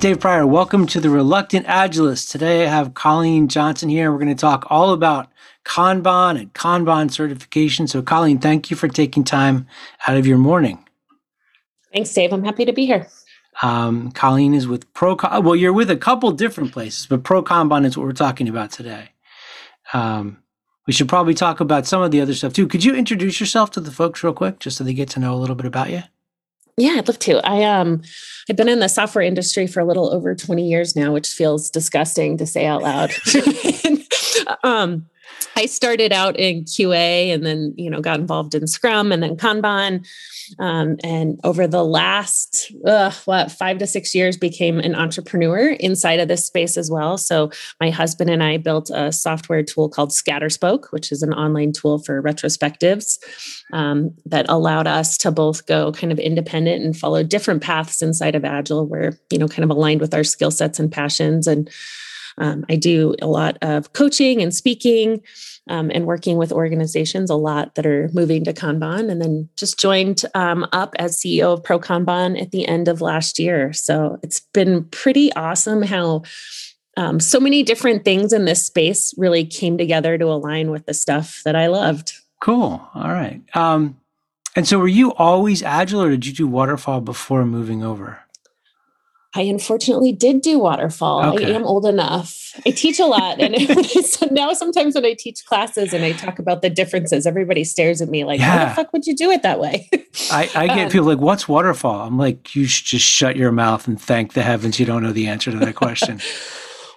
Dave Prior. Welcome to the Reluctant Agilist. Today I have Colleen Johnson here. We're going to talk all about Kanban and Kanban certification. So, Colleen, thank you for taking time out of your morning. Thanks, Dave. I'm happy to be here. Um, Colleen is with Pro. Well, you're with a couple different places, but Pro Kanban is what we're talking about today. Um, we should probably talk about some of the other stuff too. Could you introduce yourself to the folks real quick, just so they get to know a little bit about you? Yeah, I'd love to. I um I've been in the software industry for a little over 20 years now, which feels disgusting to say out loud. um I started out in QA and then, you know, got involved in Scrum and then Kanban. Um, and over the last, what, five to six years, became an entrepreneur inside of this space as well. So my husband and I built a software tool called Scatterspoke, which is an online tool for retrospectives um, that allowed us to both go kind of independent and follow different paths inside of Agile, where, you know, kind of aligned with our skill sets and passions. And um, I do a lot of coaching and speaking um, and working with organizations a lot that are moving to Kanban, and then just joined um, up as CEO of Pro Kanban at the end of last year. So it's been pretty awesome how. Um, so many different things in this space really came together to align with the stuff that I loved. Cool. All right. Um, and so, were you always agile, or did you do waterfall before moving over? I unfortunately did do waterfall. Okay. I am old enough. I teach a lot. And so now sometimes when I teach classes and I talk about the differences, everybody stares at me like, yeah. how the fuck would you do it that way? I, I, get um, people like, what's waterfall? I'm like, you should just shut your mouth and thank the heavens you don't know the answer to that question.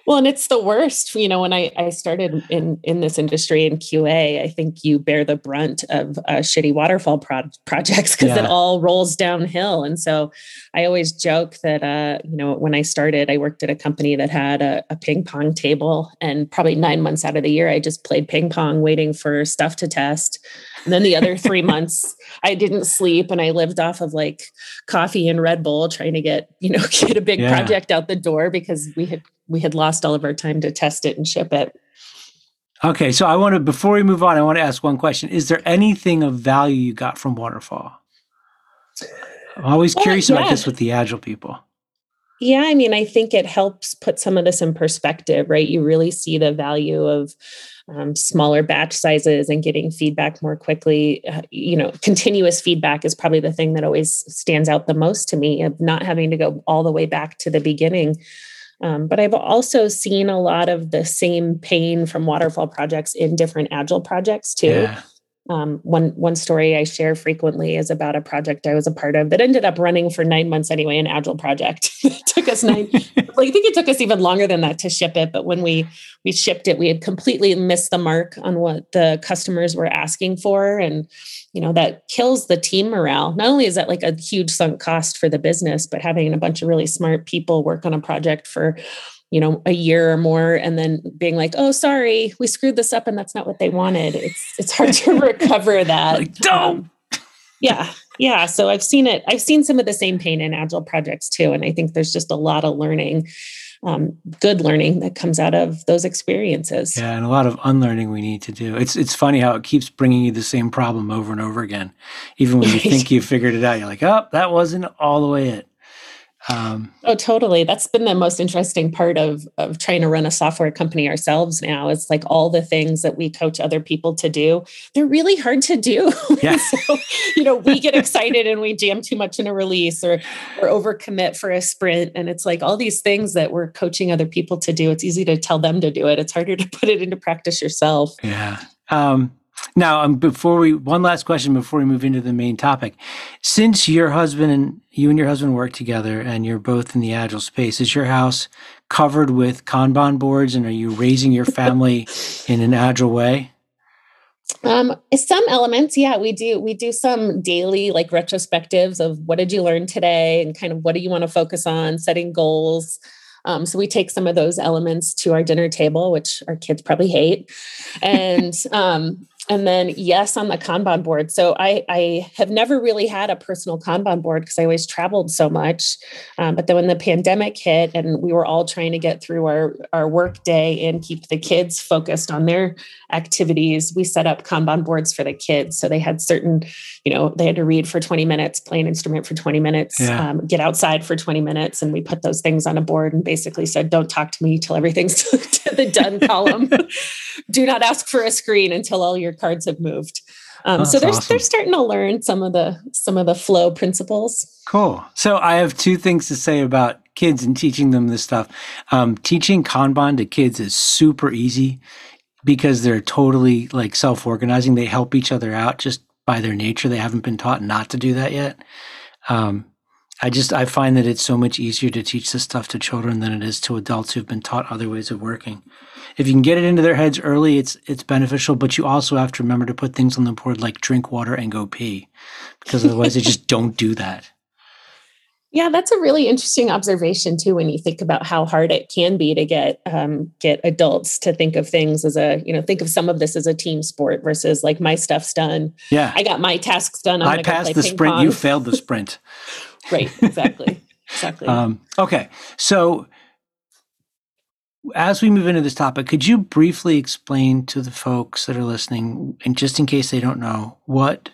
Well, and it's the worst. You know, when I, I started in in this industry in QA, I think you bear the brunt of uh, shitty waterfall pro- projects because yeah. it all rolls downhill. And so, I always joke that uh, you know when I started, I worked at a company that had a, a ping pong table, and probably nine months out of the year, I just played ping pong, waiting for stuff to test. And then the other three months, I didn't sleep and I lived off of like coffee and Red Bull, trying to get you know get a big yeah. project out the door because we had we had lost all of our time to test it and ship it. Okay, so I want to before we move on, I want to ask one question. Is there anything of value you got from Waterfall? I'm always well, curious yeah. about this with the agile people. Yeah, I mean, I think it helps put some of this in perspective, right? You really see the value of um, smaller batch sizes and getting feedback more quickly. Uh, you know, continuous feedback is probably the thing that always stands out the most to me of not having to go all the way back to the beginning. Um, but I've also seen a lot of the same pain from waterfall projects in different agile projects too. Yeah. Um, one one story I share frequently is about a project I was a part of that ended up running for nine months anyway, an agile project. it took us nine. like, I think it took us even longer than that to ship it. But when we we shipped it, we had completely missed the mark on what the customers were asking for, and you know that kills the team morale. Not only is that like a huge sunk cost for the business, but having a bunch of really smart people work on a project for you know a year or more and then being like oh sorry we screwed this up and that's not what they wanted it's it's hard to recover that like, don't um, yeah yeah so i've seen it i've seen some of the same pain in agile projects too and i think there's just a lot of learning um, good learning that comes out of those experiences. Yeah, and a lot of unlearning we need to do. It's it's funny how it keeps bringing you the same problem over and over again, even when you think you figured it out. You're like, oh, that wasn't all the way it. Um, oh, totally. That's been the most interesting part of of trying to run a software company ourselves now. It's like all the things that we coach other people to do. They're really hard to do. Yeah. so, you know, we get excited and we jam too much in a release or or overcommit for a sprint. And it's like all these things that we're coaching other people to do. It's easy to tell them to do it. It's harder to put it into practice yourself. Yeah. Um, now, um, before we, one last question before we move into the main topic. Since your husband and you and your husband work together and you're both in the agile space, is your house covered with Kanban boards and are you raising your family in an agile way? Um, some elements, yeah, we do. We do some daily like retrospectives of what did you learn today and kind of what do you want to focus on, setting goals. Um, so we take some of those elements to our dinner table, which our kids probably hate. And um, and then yes on the kanban board. So i i have never really had a personal kanban board because i always traveled so much. Um, but then when the pandemic hit and we were all trying to get through our our work day and keep the kids focused on their activities we set up kanban boards for the kids. So they had certain you know they had to read for 20 minutes play an instrument for 20 minutes Yeah. um, get outside for 20 minutes and we put those things on a board and basically said don't talk to me till everything's to the done column. Do not ask for a screen until all your cards have moved um, so That's they're, awesome. they're starting to learn some of the some of the flow principles Cool. So I have two things to say about kids and teaching them this stuff. Um, teaching Kanban to kids is super easy because they're totally like self organizing. They help each other out just by their nature. They haven't been taught not to do that yet. Um, I just I find that it's so much easier to teach this stuff to children than it is to adults who've been taught other ways of working. If you can get it into their heads early, it's it's beneficial. But you also have to remember to put things on the board like drink water and go pee, because otherwise they just don't do that. Yeah, that's a really interesting observation too. When you think about how hard it can be to get um, get adults to think of things as a you know think of some of this as a team sport versus like my stuff's done. Yeah. I got my tasks done. I'm I passed the sprint. You failed the sprint. right. Exactly. Exactly. Um, okay. So, as we move into this topic, could you briefly explain to the folks that are listening, and just in case they don't know, what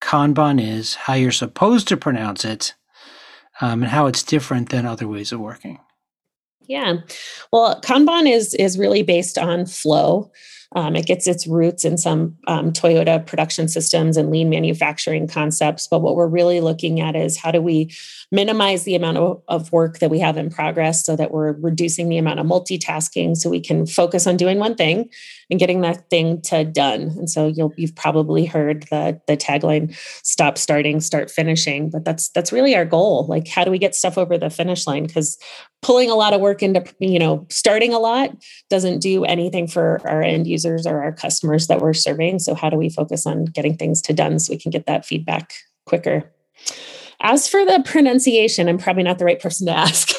Kanban is, how you're supposed to pronounce it, um, and how it's different than other ways of working? Yeah. Well, Kanban is is really based on flow. Um, it gets its roots in some um, Toyota production systems and lean manufacturing concepts. But what we're really looking at is how do we minimize the amount of, of work that we have in progress so that we're reducing the amount of multitasking so we can focus on doing one thing and getting that thing to done. And so you'll you've probably heard the the tagline stop starting start finishing but that's that's really our goal like how do we get stuff over the finish line because pulling a lot of work into you know starting a lot doesn't do anything for our end users or our customers that we're serving. So how do we focus on getting things to done so we can get that feedback quicker? As for the pronunciation i'm probably not the right person to ask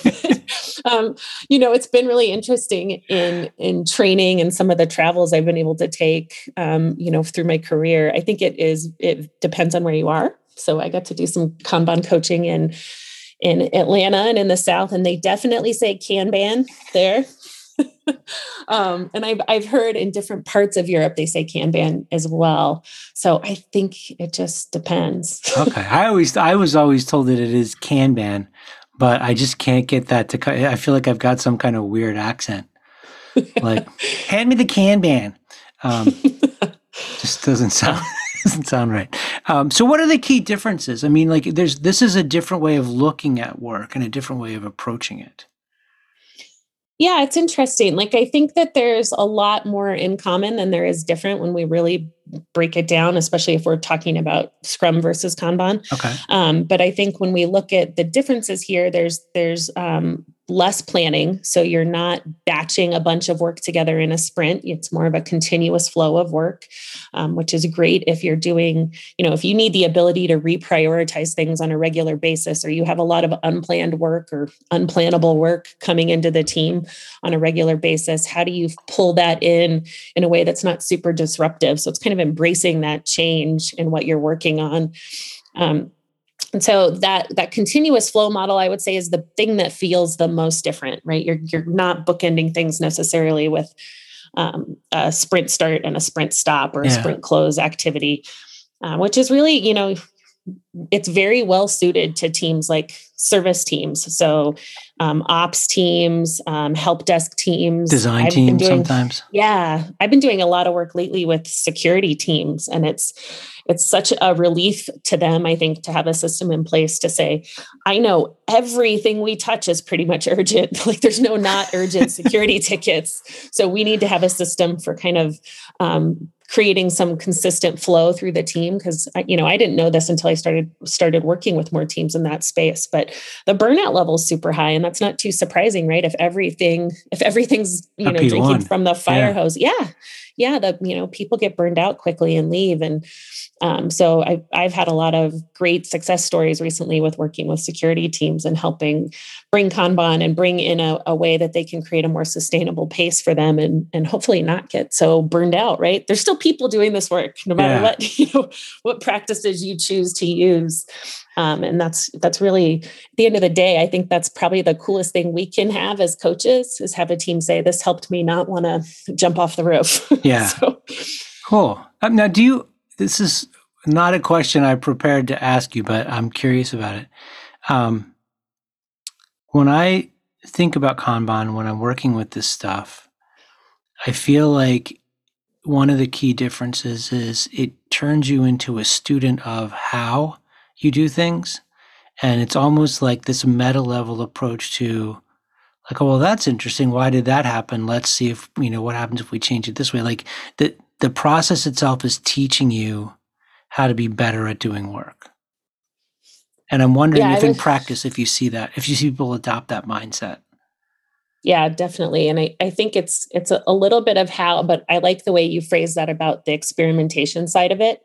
um, you know it's been really interesting in in training and some of the travels i've been able to take um, you know through my career. I think it is it depends on where you are. So i got to do some kanban coaching in in atlanta and in the south and they definitely say kanban there um, and I've, I've heard in different parts of europe they say kanban as well so i think it just depends Okay. I always, I was always told that it is Kanban, but I just can't get that to. I feel like I've got some kind of weird accent. Like, hand me the Kanban. Um, just doesn't sound doesn't sound right. Um, so, what are the key differences? I mean, like, there's this is a different way of looking at work and a different way of approaching it. Yeah, it's interesting. Like, I think that there's a lot more in common than there is different when we really break it down, especially if we're talking about Scrum versus Kanban. Okay. Um, but I think when we look at the differences here, there's there's um, less planning. So you're not batching a bunch of work together in a sprint. It's more of a continuous flow of work, um, which is great if you're doing, you know, if you need the ability to reprioritize things on a regular basis, or you have a lot of unplanned work or unplannable work coming into the team on a regular basis. How do you pull that in in a way that's not super disruptive? So it's kind of embracing that change in what you're working on. Um, and so that that continuous flow model, I would say, is the thing that feels the most different, right? You're you're not bookending things necessarily with um, a sprint start and a sprint stop or a Yeah. sprint close activity, uh, which is really, you know, it's very well suited to teams like service teams. So um, ops teams, um, help desk teams, Design I've been team doing- sometimes. yeah, I've been doing a lot of work lately with security teams and it's it's such a relief to them I think to have a system in place to say I know everything we touch is pretty much urgent. Like there's no not urgent security tickets. So we need to have a system for kind of um, creating some consistent flow through the team because you know I didn't know this until I started started working with more teams in that space. But the burnout level is super high and that's not too surprising right? If everything if everything's you know drinking P1. from the fire Yeah. hose yeah. Yeah, the you know people get burned out quickly and leave, and um, so I've, I've had a lot of great success stories recently with working with security teams and helping bring Kanban and bring in a, a way that they can create a more sustainable pace for them and and hopefully not get so burned out. Right? There's still people doing this work, no matter yeah. what you know what practices you choose to use. Um, and that's that's really at the end of the day, I think that's probably the coolest thing we can have as coaches is have a team say, "This helped me not want to jump off the roof." Yeah. so. Cool. Um, now, do you? This is not a question I prepared to ask you, but I'm curious about it. Um, when I think about Kanban, when I'm working with this stuff, I feel like one of the key differences is it turns you into a student of how you do things. And it's almost like this meta level approach to like, oh, well, that's interesting. Why did that happen? Let's see if, you know, what happens if we change it this way. Like the, the process itself is teaching you how to be better at doing work. And I'm wondering yeah, if in practice, if you see that, if you see people adopt that mindset. Yeah, definitely. And I, I think it's it's a, a little bit of how, but I like the way you phrase that about the experimentation side of it.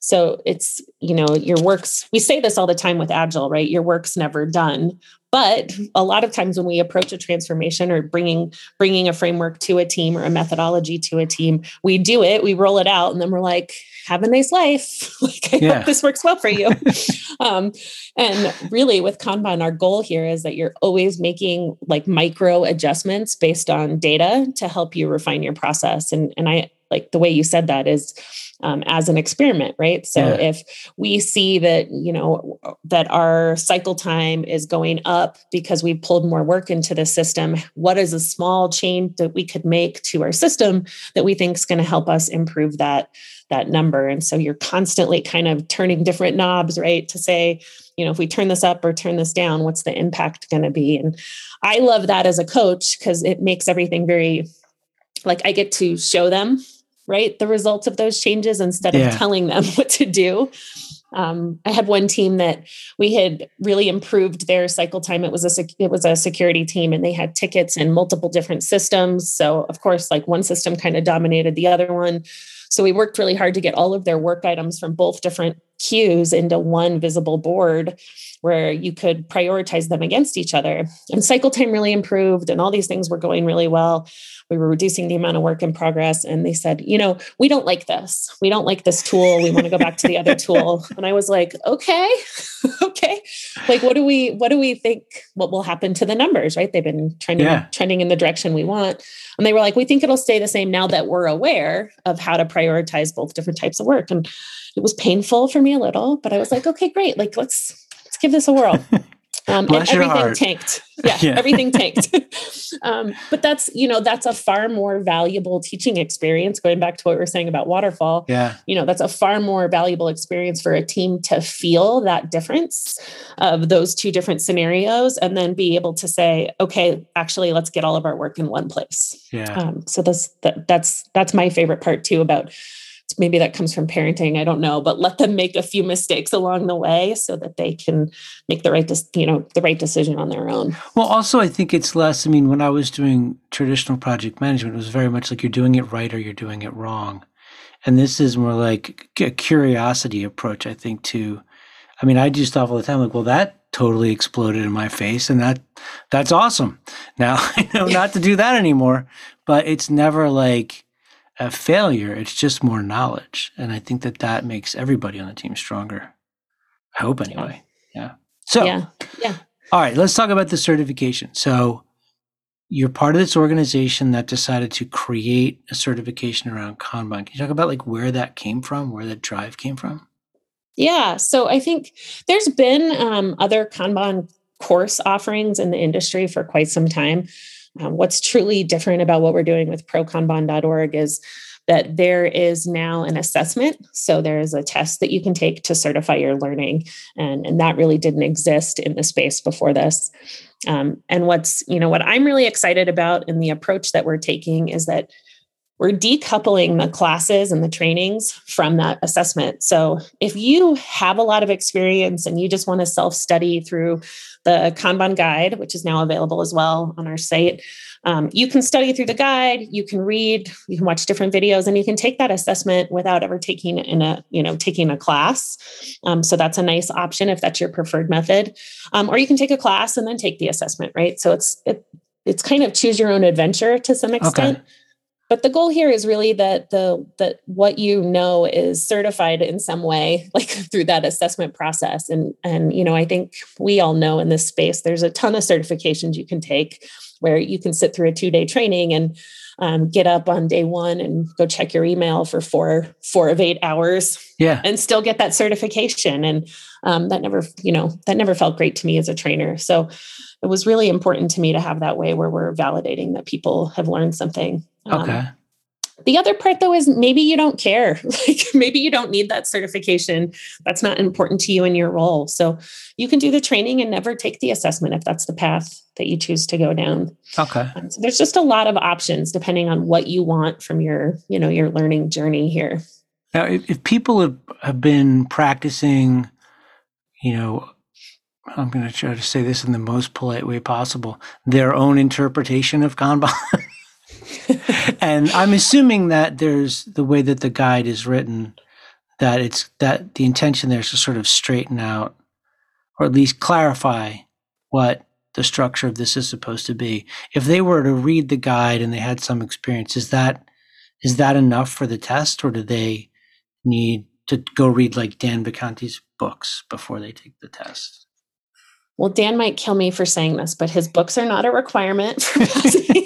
So it's, you know, your work's, we say this all the time with Agile, right? Your work's never done. But a lot of times when we approach a transformation or bringing bringing a framework to a team or a methodology to a team, we do it, we roll it out, and then we're like, "Have a nice life." like, I yeah. hope this works well for you. um, and really, with Kanban, our goal here is that you're always making like micro adjustments based on data to help you refine your process. And and I like the way you said that is um, as an experiment right? So yeah. if we see that you know that our cycle time is going up because we pulled more work into the system what is a small change that we could make to our system that we think is going to help us improve that that number? And so you're constantly kind of turning different knobs right to say you know if we turn this up or turn this down what's the impact going to be? And i love that as a coach because it makes everything very like i get to show them right the results of those changes instead yeah. of telling them what to do um, I had one team that we had really improved their cycle time. It was a sec- it was a security team, and they had tickets in multiple different systems. So of course, like one system kind of dominated the other one. So we worked really hard to get all of their work items from both different queues into one visible board where you could prioritize them against each other. And cycle time really improved, and all these things were going really well. We were reducing the amount of work in progress and they said you know we don't like this. We don't like this tool. We want to go back to the other tool. And i was like okay okay. Like what do we what do we think what will happen to the numbers right? They've been trending yeah. trending in the direction we want. And they were like we think it'll stay the same now that we're aware of how to prioritize both different types of work. And it was painful for me a little but i was like okay great like let's let's give this a whirl um, and everything tanked. Yeah, yeah. everything tanked. um, but that's you know that's a far more valuable teaching experience. Going back to what we were saying about waterfall, yeah, you know that's a far more valuable experience for a team to feel that difference of those two different scenarios, and then be able to say, okay, actually, let's get all of our work in one place. Yeah. Um, so that's that, that's that's my favorite part too about maybe that comes from parenting i don't know but let them make a few mistakes along the way so that they can make the right you know the right decision on their own. Well also i think it's less i mean when i was doing traditional project management it was very much like you're doing it right or you're doing it wrong. And this is more like a curiosity approach i think to i mean i do stuff all the time like well that totally exploded in my face and that that's awesome. Now i know not to do that anymore but it's never like a failure. It's just more knowledge. And I think that that makes everybody on the team stronger. I hope anyway. Yeah. So, yeah. Yeah. All right. Let's talk about the certification. So, you're part of this organization that decided to create a certification around Kanban. Can you talk about like where that came from, where that drive came from? Yeah. So, I think there's been um, other Kanban course offerings in the industry for quite some time. Um, what's truly different about what we're doing with prokanban.org is that there is now an assessment. So there is a test that you can take to certify your learning. And, and that really didn't exist in the space before this. Um, and what's, you know, what I'm really excited about in the approach that we're taking is that we're decoupling the classes and the trainings from that assessment. So if you have a lot of experience and you just want to self study through the Kanban guide, which is now available as well on our site, um, you can study through the guide. You can read. You can watch different videos, and you can take that assessment without ever taking in a you know taking a class. Um, so that's a nice option if that's your preferred method. Um, or you can take a class and then take the assessment. Right. So it's it, it's kind of choose your own adventure to some extent. Okay but the goal here is really that the that what you know is certified in some way like through that assessment process. And and you know i think we all know in this space there's a ton of certifications you can take where you can sit through a two day training and um, get up on day one and go check your email for four four of eight hours yeah. and still get that certification. And um, that never you know that never felt great to me as a trainer. So it was really important to me to have that way where we're validating that people have learned something Okay. Um, the other part though is maybe you don't care. like maybe you don't need that certification. That's not important to you in your role. So you can do the training and never take the assessment if that's the path that you choose to go down. Okay. Um, so there's just a lot of options depending on what you want from your, you know, your learning journey here. Now, if, if people have, have been practicing, you know, I'm going to try to say this in the most polite way possible, their own interpretation of Kanban. and I'm assuming that there's the way that the guide is written, that it's that the intention there is to sort of straighten out or at least clarify what the structure of this is supposed to be. If they were to read the guide and they had some experience, is that is that enough for the test, or do they need to go read like Dan Vacanti's books before they take the test? Well, Dan might kill me for saying this, but his books are not a requirement for passing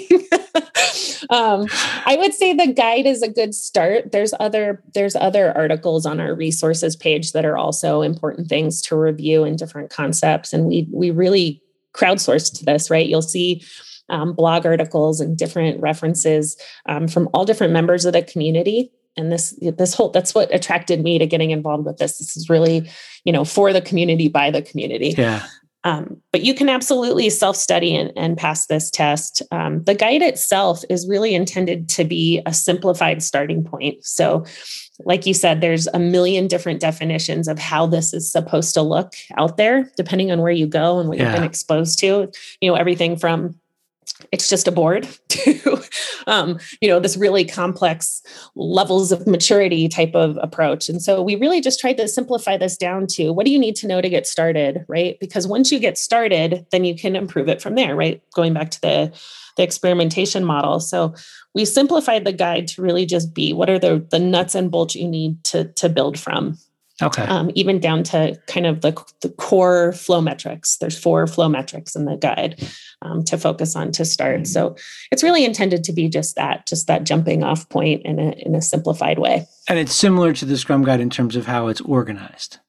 um, I would say the guide is a good start. There's other there's other articles on our resources page that are also important things to review and different concepts, and we we really crowdsourced this. Right, you'll see. Um, blog articles and different references um, from all different members of the community and this this whole that's what attracted me to getting involved with this this is really you know for the community by the community yeah um, but you can absolutely self study and, and, pass this test. Um, the guide itself is really intended to be a simplified starting point. So, like you said, there's a million different definitions of how this is supposed to look out there, depending on where you go and what yeah. you've been exposed to. You know, everything from it's just a board to um, you know this really complex levels of maturity type of approach. And so we really just tried to simplify this down to what do you need to know to get started right? Because once you get started then you can improve it from there right? Going back to the the experimentation model. So we simplified the guide to really just be what are the the nuts and bolts you need to to build from Okay. Um, even down to kind of the, the core flow metrics. There's four flow metrics in the guide um, to focus on to start. So it's really intended to be just that, just that jumping off point in a, in a simplified way. And it's similar to the Scrum Guide in terms of how it's organized.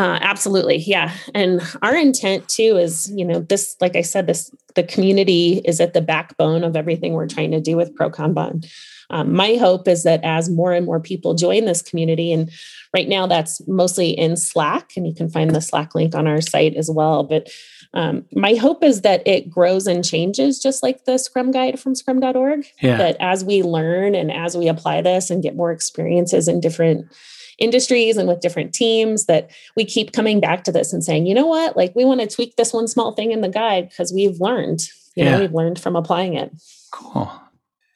Uh, absolutely, yeah. And our intent too is, you know, this, like I said, this the community is at the backbone of everything we're trying to do with Pro Kanban. Um, my hope is that as more and more people join this community, and right now that's mostly in Slack, and you can find the Slack link on our site as well. But um, my hope is that it grows and changes just like the Scrum Guide from scrum.org. Yeah. That as we learn and as we apply this and get more experiences in different industries and with different teams that we keep coming back to this and saying, you know what, like we want to tweak this one small thing in the guide because we've learned, you yeah. know, we've learned from applying it. Cool.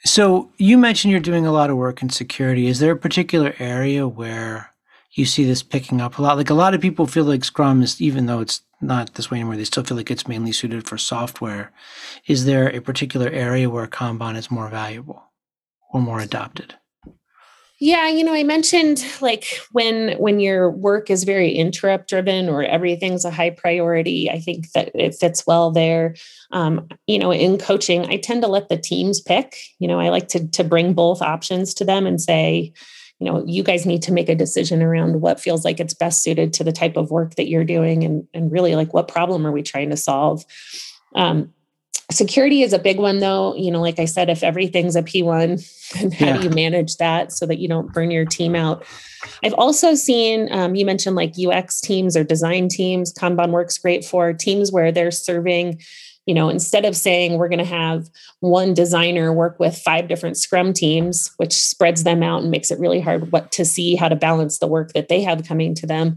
So you mentioned you're doing a lot of work in security. Is there a particular area where you see this picking up a lot? Like a lot of people feel like Scrum is, even though it's not this way anymore, they still feel like it's mainly suited for software. Is there a particular area where Kanban is more valuable or more adopted? Yeah, you know, I mentioned like when when your work is very interrupt driven or everything's a high priority, I think that it fits well there. Um, you know, in coaching, I tend to let the teams pick. You know, I like to to bring both options to them and say, you know, you guys need to make a decision around what feels like it's best suited to the type of work that you're doing and and really like what problem are we trying to solve. Um, security is a big one though. You know like i said if everything's a p1 and how Yeah. do you manage that so that you don't burn your team out? I've also seen um, you mentioned like ux teams or design teams. Kanban works great for teams where they're serving you know instead of saying we're going to have one designer work with five different scrum teams which spreads them out and makes it really hard what to see how to balance the work that they have coming to them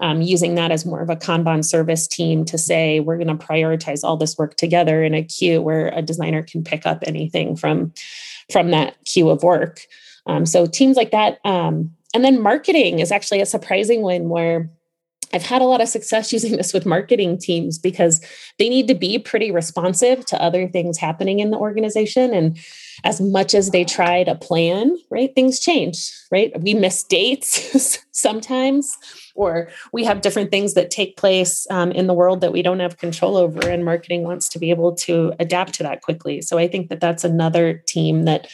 um, using that as more of a Kanban service team to say we're going to prioritize all this work together in a queue where a designer can pick up anything from from that queue of work. Um, so teams like that, um, and then marketing is actually a surprising one where I've had a lot of success using this with marketing teams because they need to be pretty responsive to other things happening in the organization and as much as they try to plan, right? Things change, right? We miss dates sometimes, or we have different things that take place um, in the world that we don't have control over, and marketing wants to be able to adapt to that quickly. So I think that that's another team that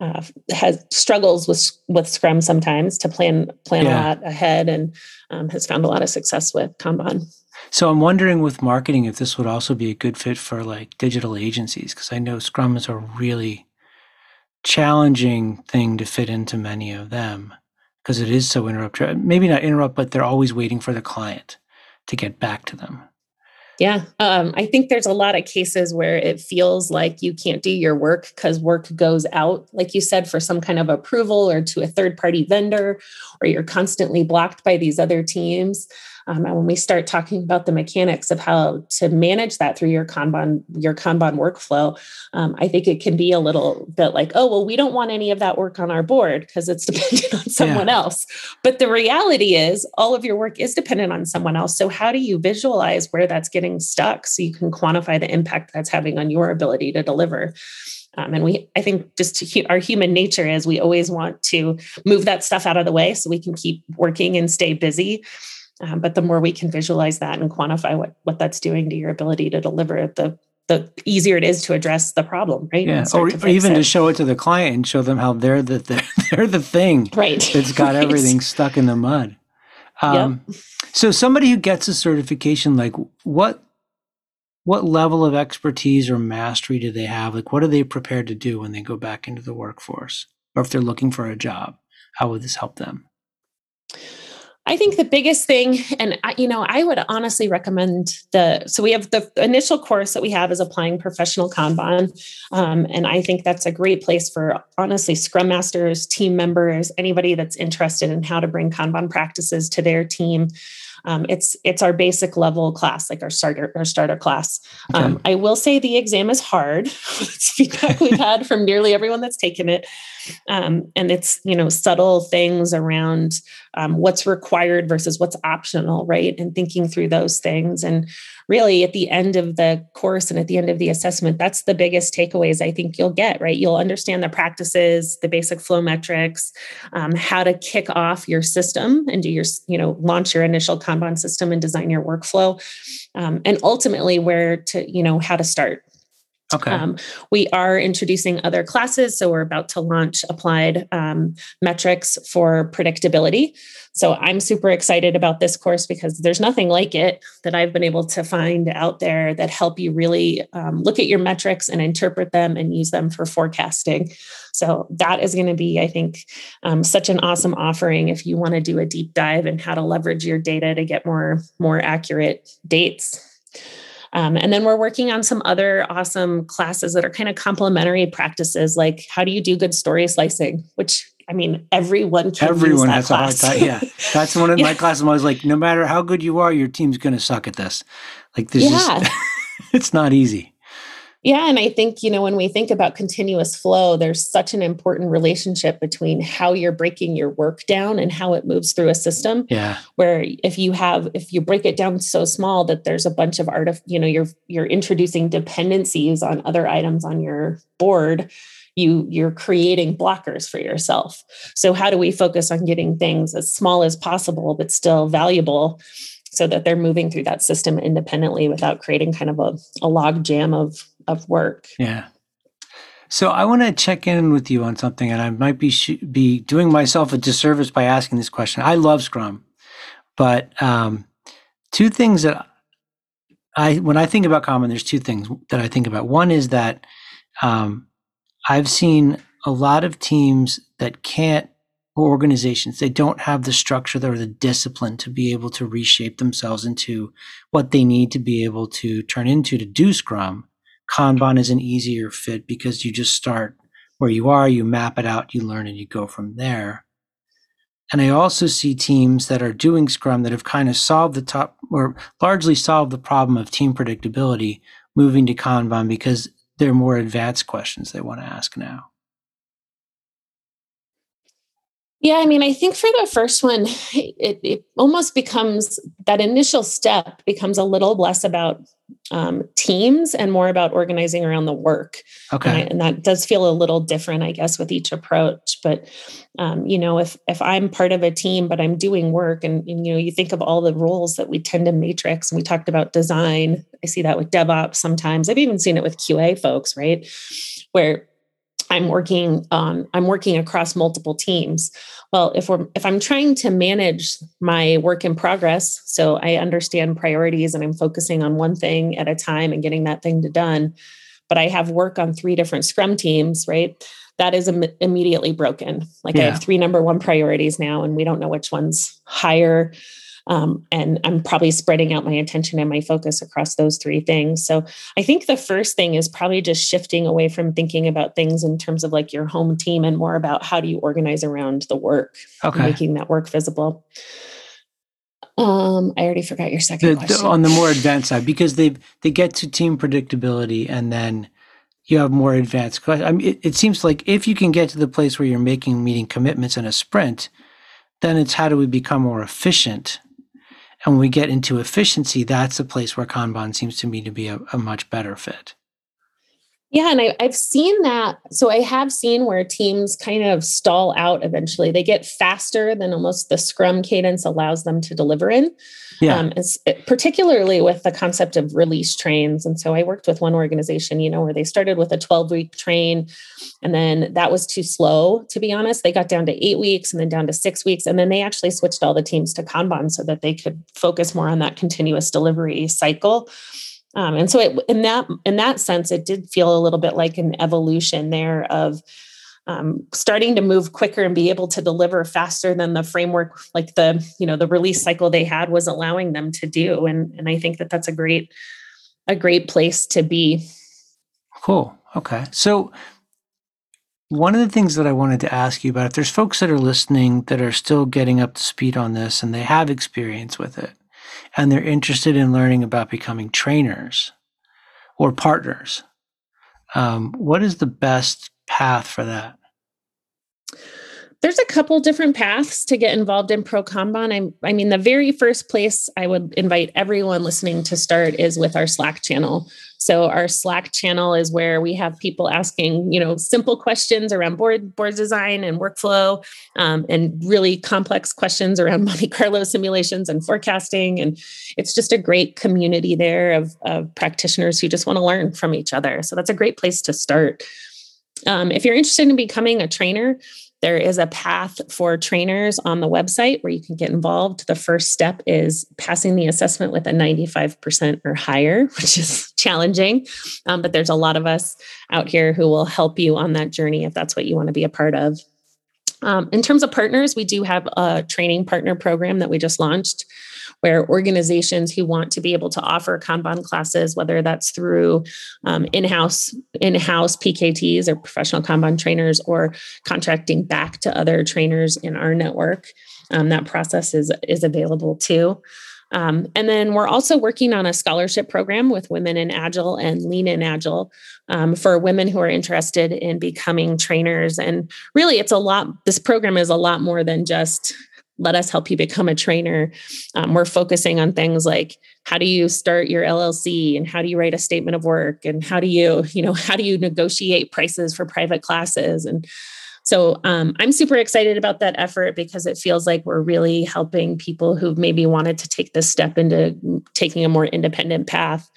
uh, has struggles with with Scrum sometimes to plan plan Yeah. a lot ahead, and um, has found a lot of success with Kanban. So I'm wondering with marketing if this would also be a good fit for like digital agencies because I know Scrum is a really challenging thing to fit into many of them because it is so interrupt maybe not interrupt but they're always waiting for the client to get back to them. Yeah, um, I think there's a lot of cases where it feels like you can't do your work because work goes out, like you said, for some kind of approval or to a third party vendor, or you're constantly blocked by these other teams. Um, and when we start talking about the mechanics of how to manage that through your Kanban, your Kanban workflow, um, I think it can be a little bit like, oh, well, we don't want any of that work on our board because it's dependent on someone else. But the reality is, all of your work is dependent on someone else. So, how do you visualize where that's getting stuck so you can quantify the impact that's having on your ability to deliver? Um, and we, I think, just hu- our human nature is we always want to move that stuff out of the way so we can keep working and stay busy. Um, but the more we can visualize that and quantify what what that's doing to your ability to deliver, the the easier it is to address the problem, right? Yeah, or, to or even to show it to the client and show them how they're the they're, they're the thing right. that's got Right. everything stuck in the mud. Um, So somebody who gets a certification, like what what level of expertise or mastery do they have? Like what are they prepared to do when they go back into the workforce, or if they're looking for a job? How would this help them? I think the biggest thing, and I, you know, I would honestly recommend the. So we have the initial course that we have is applying professional Kanban, um, and I think that's a great place for honestly Scrum masters, team members, anybody that's interested in how to bring Kanban practices to their team. Um, it's it's our basic level class, like our starter our starter class. Um, I will say the exam is hard. it's feedback we've had from nearly everyone that's taken it, um, and it's you know subtle things around um, what's required versus what's optional, right? And thinking through those things. And really, at the end of the course and at the end of the assessment, that's the biggest takeaways I think you'll get, right? You'll understand the practices, the basic flow metrics, um, how to kick off your system and do your, you know, launch your initial Kanban system and design your workflow. Um, and ultimately, where to, you know, how to start, Okay. um, we are introducing other classes. So we're about to launch applied um, metrics for predictability. So I'm super excited about this course because there's nothing like it that I've been able to find out there that help you really um, look at your metrics and interpret them and use them for forecasting. So that is going to be, I think, um, such an awesome offering if you want to do a deep dive in how to leverage your data to get more more accurate dates. Um, and then we're working on some other awesome classes that are kind of complementary practices, like how do you do good story slicing, which I mean, everyone can Everyone has a hard time. Yeah, that's one of my classes. I was like, no matter how good you are, your team's going to suck at this. Like this Yeah. is, it's not easy. Yeah, and I think, you know, when we think about continuous flow, there's such an important relationship between how you're breaking your work down and how it moves through a system. Yeah. Where if you have if you break it down so small that there's a bunch of art of, you know, you're you're introducing dependencies on other items on your board, you you're creating blockers for yourself. So how do we focus on getting things as small as possible but still valuable? So that they're moving through that system independently without creating kind of a, a log jam of of work. Yeah. So I want to check in with you on something, and I might be sh- be doing myself a disservice by asking this question. I love Scrum, but um, two things that I when I think about Kanban, there's two things that I think about. One is that um, I've seen a lot of teams that can't or organizations they don't have the structure or the discipline to be able to reshape themselves into what they need to be able to turn into to do Scrum. Kanban is an easier fit because you just start where you are, you map it out, you learn, and you go from there. And I also see teams that are doing Scrum that have kind of solved the top or largely solved the problem of team predictability moving to Kanban because they're more advanced questions they want to ask now. Yeah, I mean, I think for the first one, it, it almost becomes that initial step becomes a little less about um, teams and more about organizing around the work. Okay, and, I, and, that does feel a little different, I guess, with each approach. But um, you know, if if I'm part of a team, but I'm doing work, and, and you know, you think of all the roles that we tend to matrix, and we talked about design. I see that with DevOps sometimes. I've even seen it with QA folks, right, where I'm working on I'm working across multiple teams. Well, if we're if I'm trying to manage my work in progress, so I understand priorities and I'm focusing on one thing at a time and getting that thing to done, but I have work on three different scrum teams, right? That is Im- immediately broken. Like yeah. I have three number one priorities now and we don't know which one's higher um, and I'm probably spreading out my attention and my focus across those three things. So I think the first thing is probably just shifting away from thinking about things in terms of like your home team and more about how do you organize around the work, okay. making that work visible. Um, I already forgot your second the, question. The, on the more advanced side, because they they get to team predictability and then you have more advanced questions. I mean, it, it seems like if you can get to the place where you're making meeting commitments in a sprint, then it's how do we become more efficient and when we get into efficiency, that's a place where Kanban seems to me to be a, a much better fit. Yeah, and I, have seen that. So I have seen where teams kind of stall out eventually. They get faster than almost the Scrum cadence allows them to deliver in. Yeah. Um, particularly with the concept of release trains. And so I worked with one organization, you know, where they started with a 12 week train and then that was too slow, to be honest. They got down to eight weeks and then down to six weeks. And then they actually switched all the teams to Kanban so that they could focus more on that continuous delivery cycle. Um, and so it, in that in that sense, it did feel a little bit like an evolution there of um, starting to move quicker and be able to deliver faster than the framework, like the you know the release cycle they had was allowing them to do. And and I think that that's a great a great place to be. Cool. Okay. So one of the things that I wanted to ask you about, if there's folks that are listening that are still getting up to speed on this and they have experience with it, and they're interested in learning about becoming trainers or partners, um, what is the best path for that? There's a couple different paths to get involved in Pro Kanban. I, I mean, the very first place I would invite everyone listening to start is with our Slack channel. So our Slack channel is where we have people asking, you know, simple questions around board board design and workflow, um, and really complex questions around Monte Carlo simulations and forecasting. And it's just a great community there of, of practitioners who just want to learn from each other. So that's a great place to start. Um, if you're interested in becoming a trainer, there is a path for trainers on the website where you can get involved. The first step is passing the assessment with a 95% or higher, which is challenging. Um, but there's a lot of us out here who will help you on that journey if that's what you want to be a part of. Um, in terms of partners, we do have a training partner program that we just launched where organizations who want to be able to offer Kanban classes, whether that's through um, in-house in-house PKTs or professional Kanban trainers, or contracting back to other trainers in our network, um, that process is is available too. Um, and then we're also working on a scholarship program with Women in Agile and Lean in Agile um, for women who are interested in becoming trainers. And really, it's a lot, this program is a lot more than just let us help you become a trainer. Um, we're focusing on things like how do you start your LLC and how do you write a statement of work and how do you, you know, how do you negotiate prices for private classes and so um, I'm super excited about that effort because it feels like we're really helping people who maybe wanted to take this step into taking a more independent path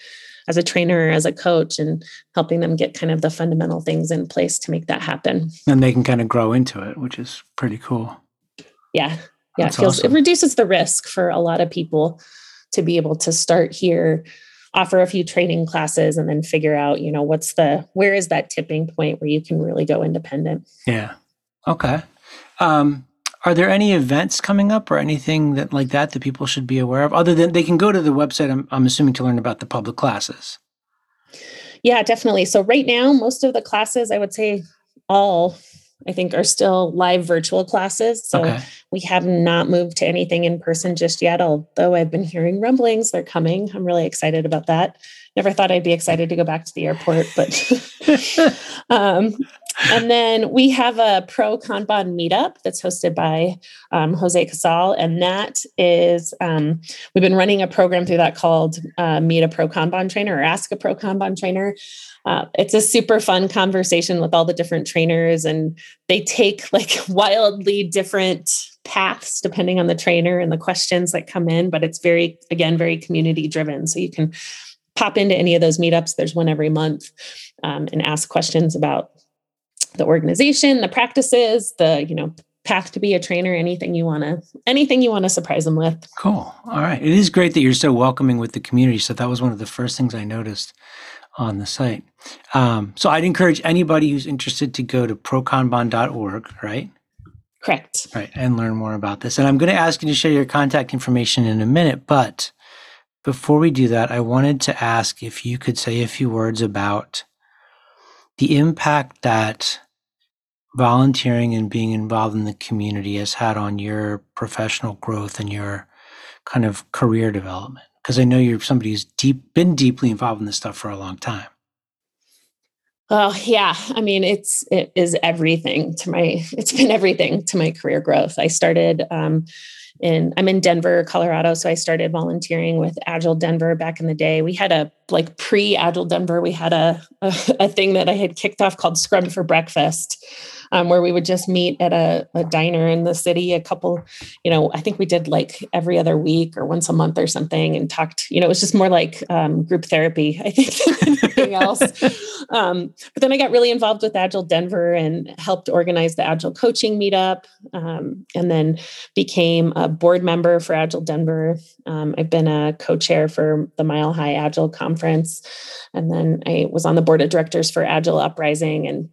as a trainer, as a coach, and helping them get kind of the fundamental things in place to make that happen. And they can kind of grow into it, which is pretty cool. Yeah, yeah, That's it feels awesome. it reduces the risk for a lot of people to be able to start here offer a few training classes and then figure out, you know, what's the where is that tipping point where you can really go independent. Yeah. Okay. Um, are there any events coming up or anything that like that that people should be aware of? Other than they can go to the website, I'm, I'm assuming to learn about the public classes. Yeah, definitely. So right now, most of the classes, I would say all I think are still live virtual classes. So okay. we have not moved to anything in person just yet, although I've been hearing rumblings they're coming. I'm really excited about that. Never thought I'd be excited to go back to the airport, but um, and then we have a pro Kanban meetup that's hosted by um, Jose Casal. And that is, um, we've been running a program through that called uh, Meet a Pro Kanban Trainer or Ask a Pro Kanban Trainer. Uh, it's a super fun conversation with all the different trainers, and they take like wildly different paths depending on the trainer and the questions that come in. But it's very, again, very community driven. So you can pop into any of those meetups. There's one every month um, and ask questions about the organization, the practices, the, you know, path to be a trainer, anything you want to, anything you want to surprise them with. Cool. All right. It is great that you're so welcoming with the community. So that was one of the first things I noticed on the site. Um, so I'd encourage anybody who's interested to go to prokanban.org, right? Correct. Right. And learn more about this. And I'm going to ask you to share your contact information in a minute. But before we do that, I wanted to ask if you could say a few words about the impact that volunteering and being involved in the community has had on your professional growth and your kind of career development because i know you're somebody who's deep been deeply involved in this stuff for a long time Oh yeah, I mean it's it is everything to my it's been everything to my career growth. I started um, in I'm in Denver, Colorado. So I started volunteering with Agile Denver back in the day. We had a like pre Agile Denver, we had a, a, a thing that I had kicked off called Scrum for Breakfast um, where we would just meet at a, a, diner in the city a couple, you know, I think we did like every other week or once a month or something and talked, you know, it was just more like um, group therapy, I think, than anything else. Um, but then I got really involved with Agile Denver and helped organize the Agile coaching meetup um, and then became a board member for Agile Denver. Um, I've been a co chair for the Mile High Agile Conference. And then I was on the board of directors for Agile Uprising. And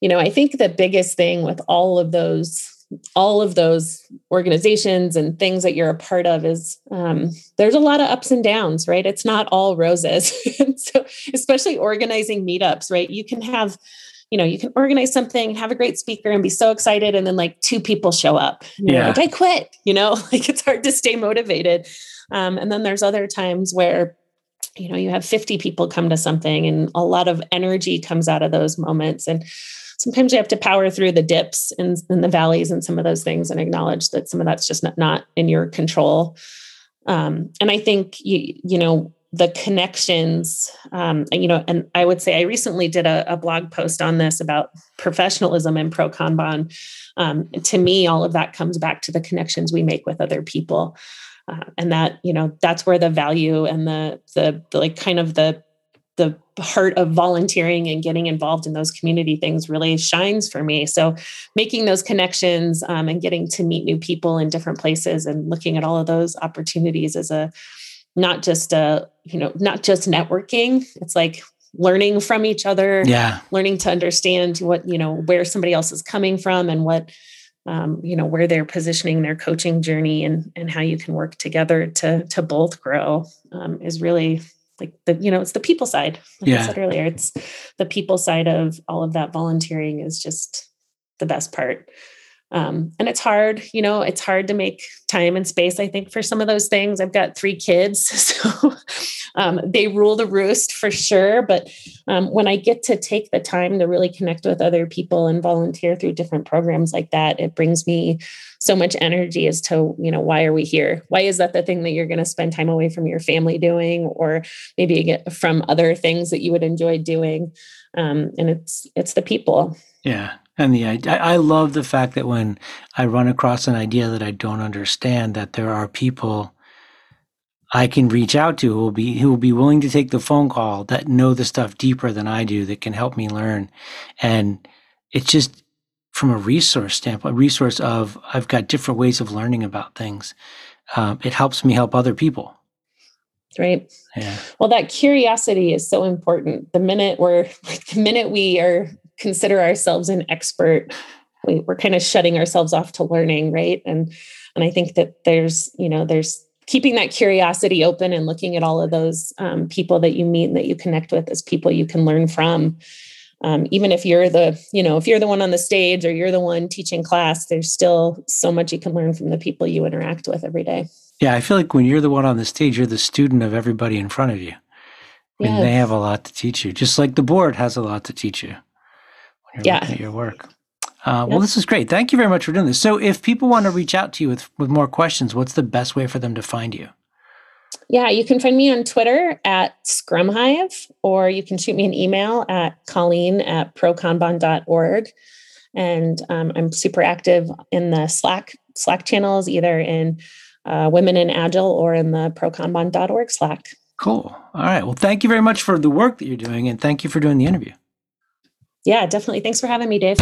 you know i think the biggest thing with all of those all of those organizations and things that you're a part of is um, there's a lot of ups and downs right? It's not all roses. So especially organizing meetups right? You can have you know you can organize something have a great speaker and be so excited and then like two people show up. Yeah. like i quit you know? Like it's hard to stay motivated. Um, and then there's other times where you know you have 50 people come to something and a lot of energy comes out of those moments and sometimes you have to power through the dips and, and the valleys and some of those things and acknowledge that some of that's just not, not in your control. Um, and I think you, you know, the connections, um, you know, and I would say I recently did a, a blog post on this about professionalism and pro Kanban. Um, to me, all of that comes back to the connections we make with other people. Uh, and that you know that's where the value and the, the the like kind of the the heart of volunteering and getting involved in those community things really shines for me. So, making those connections um, and getting to meet new people in different places and looking at all of those opportunities as a not just a you know not just networking. It's like learning from each other. Yeah, learning to understand what you know where somebody else is coming from and what um, you know where they're positioning their coaching journey and and how you can work together to to both grow um, is really like the you know it's the people side like yeah. i said earlier it's the people side of all of that volunteering is just the best part um, and it's hard you know it's hard to make time and space i think for some of those things. I've got three kids so um, they rule the roost for sure but um, when i get to take the time to really connect with other people and volunteer through different programs like that it brings me so much energy as to you know why are we here? Why is that the thing that you're going to spend time away from your family doing or maybe get from other things that you would enjoy doing? Um, and it's it's the people. Yeah and the I love the fact that when I run across an idea that I don't understand, that there are people I can reach out to who will be who will be willing to take the phone call that know the stuff deeper than I do that can help me learn. And it's just from a resource standpoint, a resource of I've got different ways of learning about things. Um, it helps me help other people. right? Yeah. Well, that curiosity is so important. The minute we're like the minute we are consider ourselves an expert, we, we're kind of shutting ourselves off to learning, right? And and I think that there's, you know, there's keeping that curiosity open and looking at all of those um, people that you meet and that you connect with as people you can learn from. Um, even if you're the, you know, if you're the one on the stage or you're the one teaching class, there's still so much you can learn from the people you interact with every day. Yeah, I feel like when you're the one on the stage, you're the student of everybody in front of you. And Yeah. they have a lot to teach you, just like the board has a lot to teach you when Yeah. your work. Uh, Yep. Well, this is great. Thank you very much for doing this. So, if people want to reach out to you with, with more questions, what's the best way for them to find you? Yeah, you can find me on Twitter at Scrumhive, or you can shoot me an email at Colleen at prokanban.org. And um, I'm super active in the Slack Slack channels, either in uh, Women in Agile or in the prokanban.org Slack. Cool. All right. Well, thank you very much for the work that you're doing, and thank you for doing the interview. Yeah, definitely. Thanks for having me, Dave.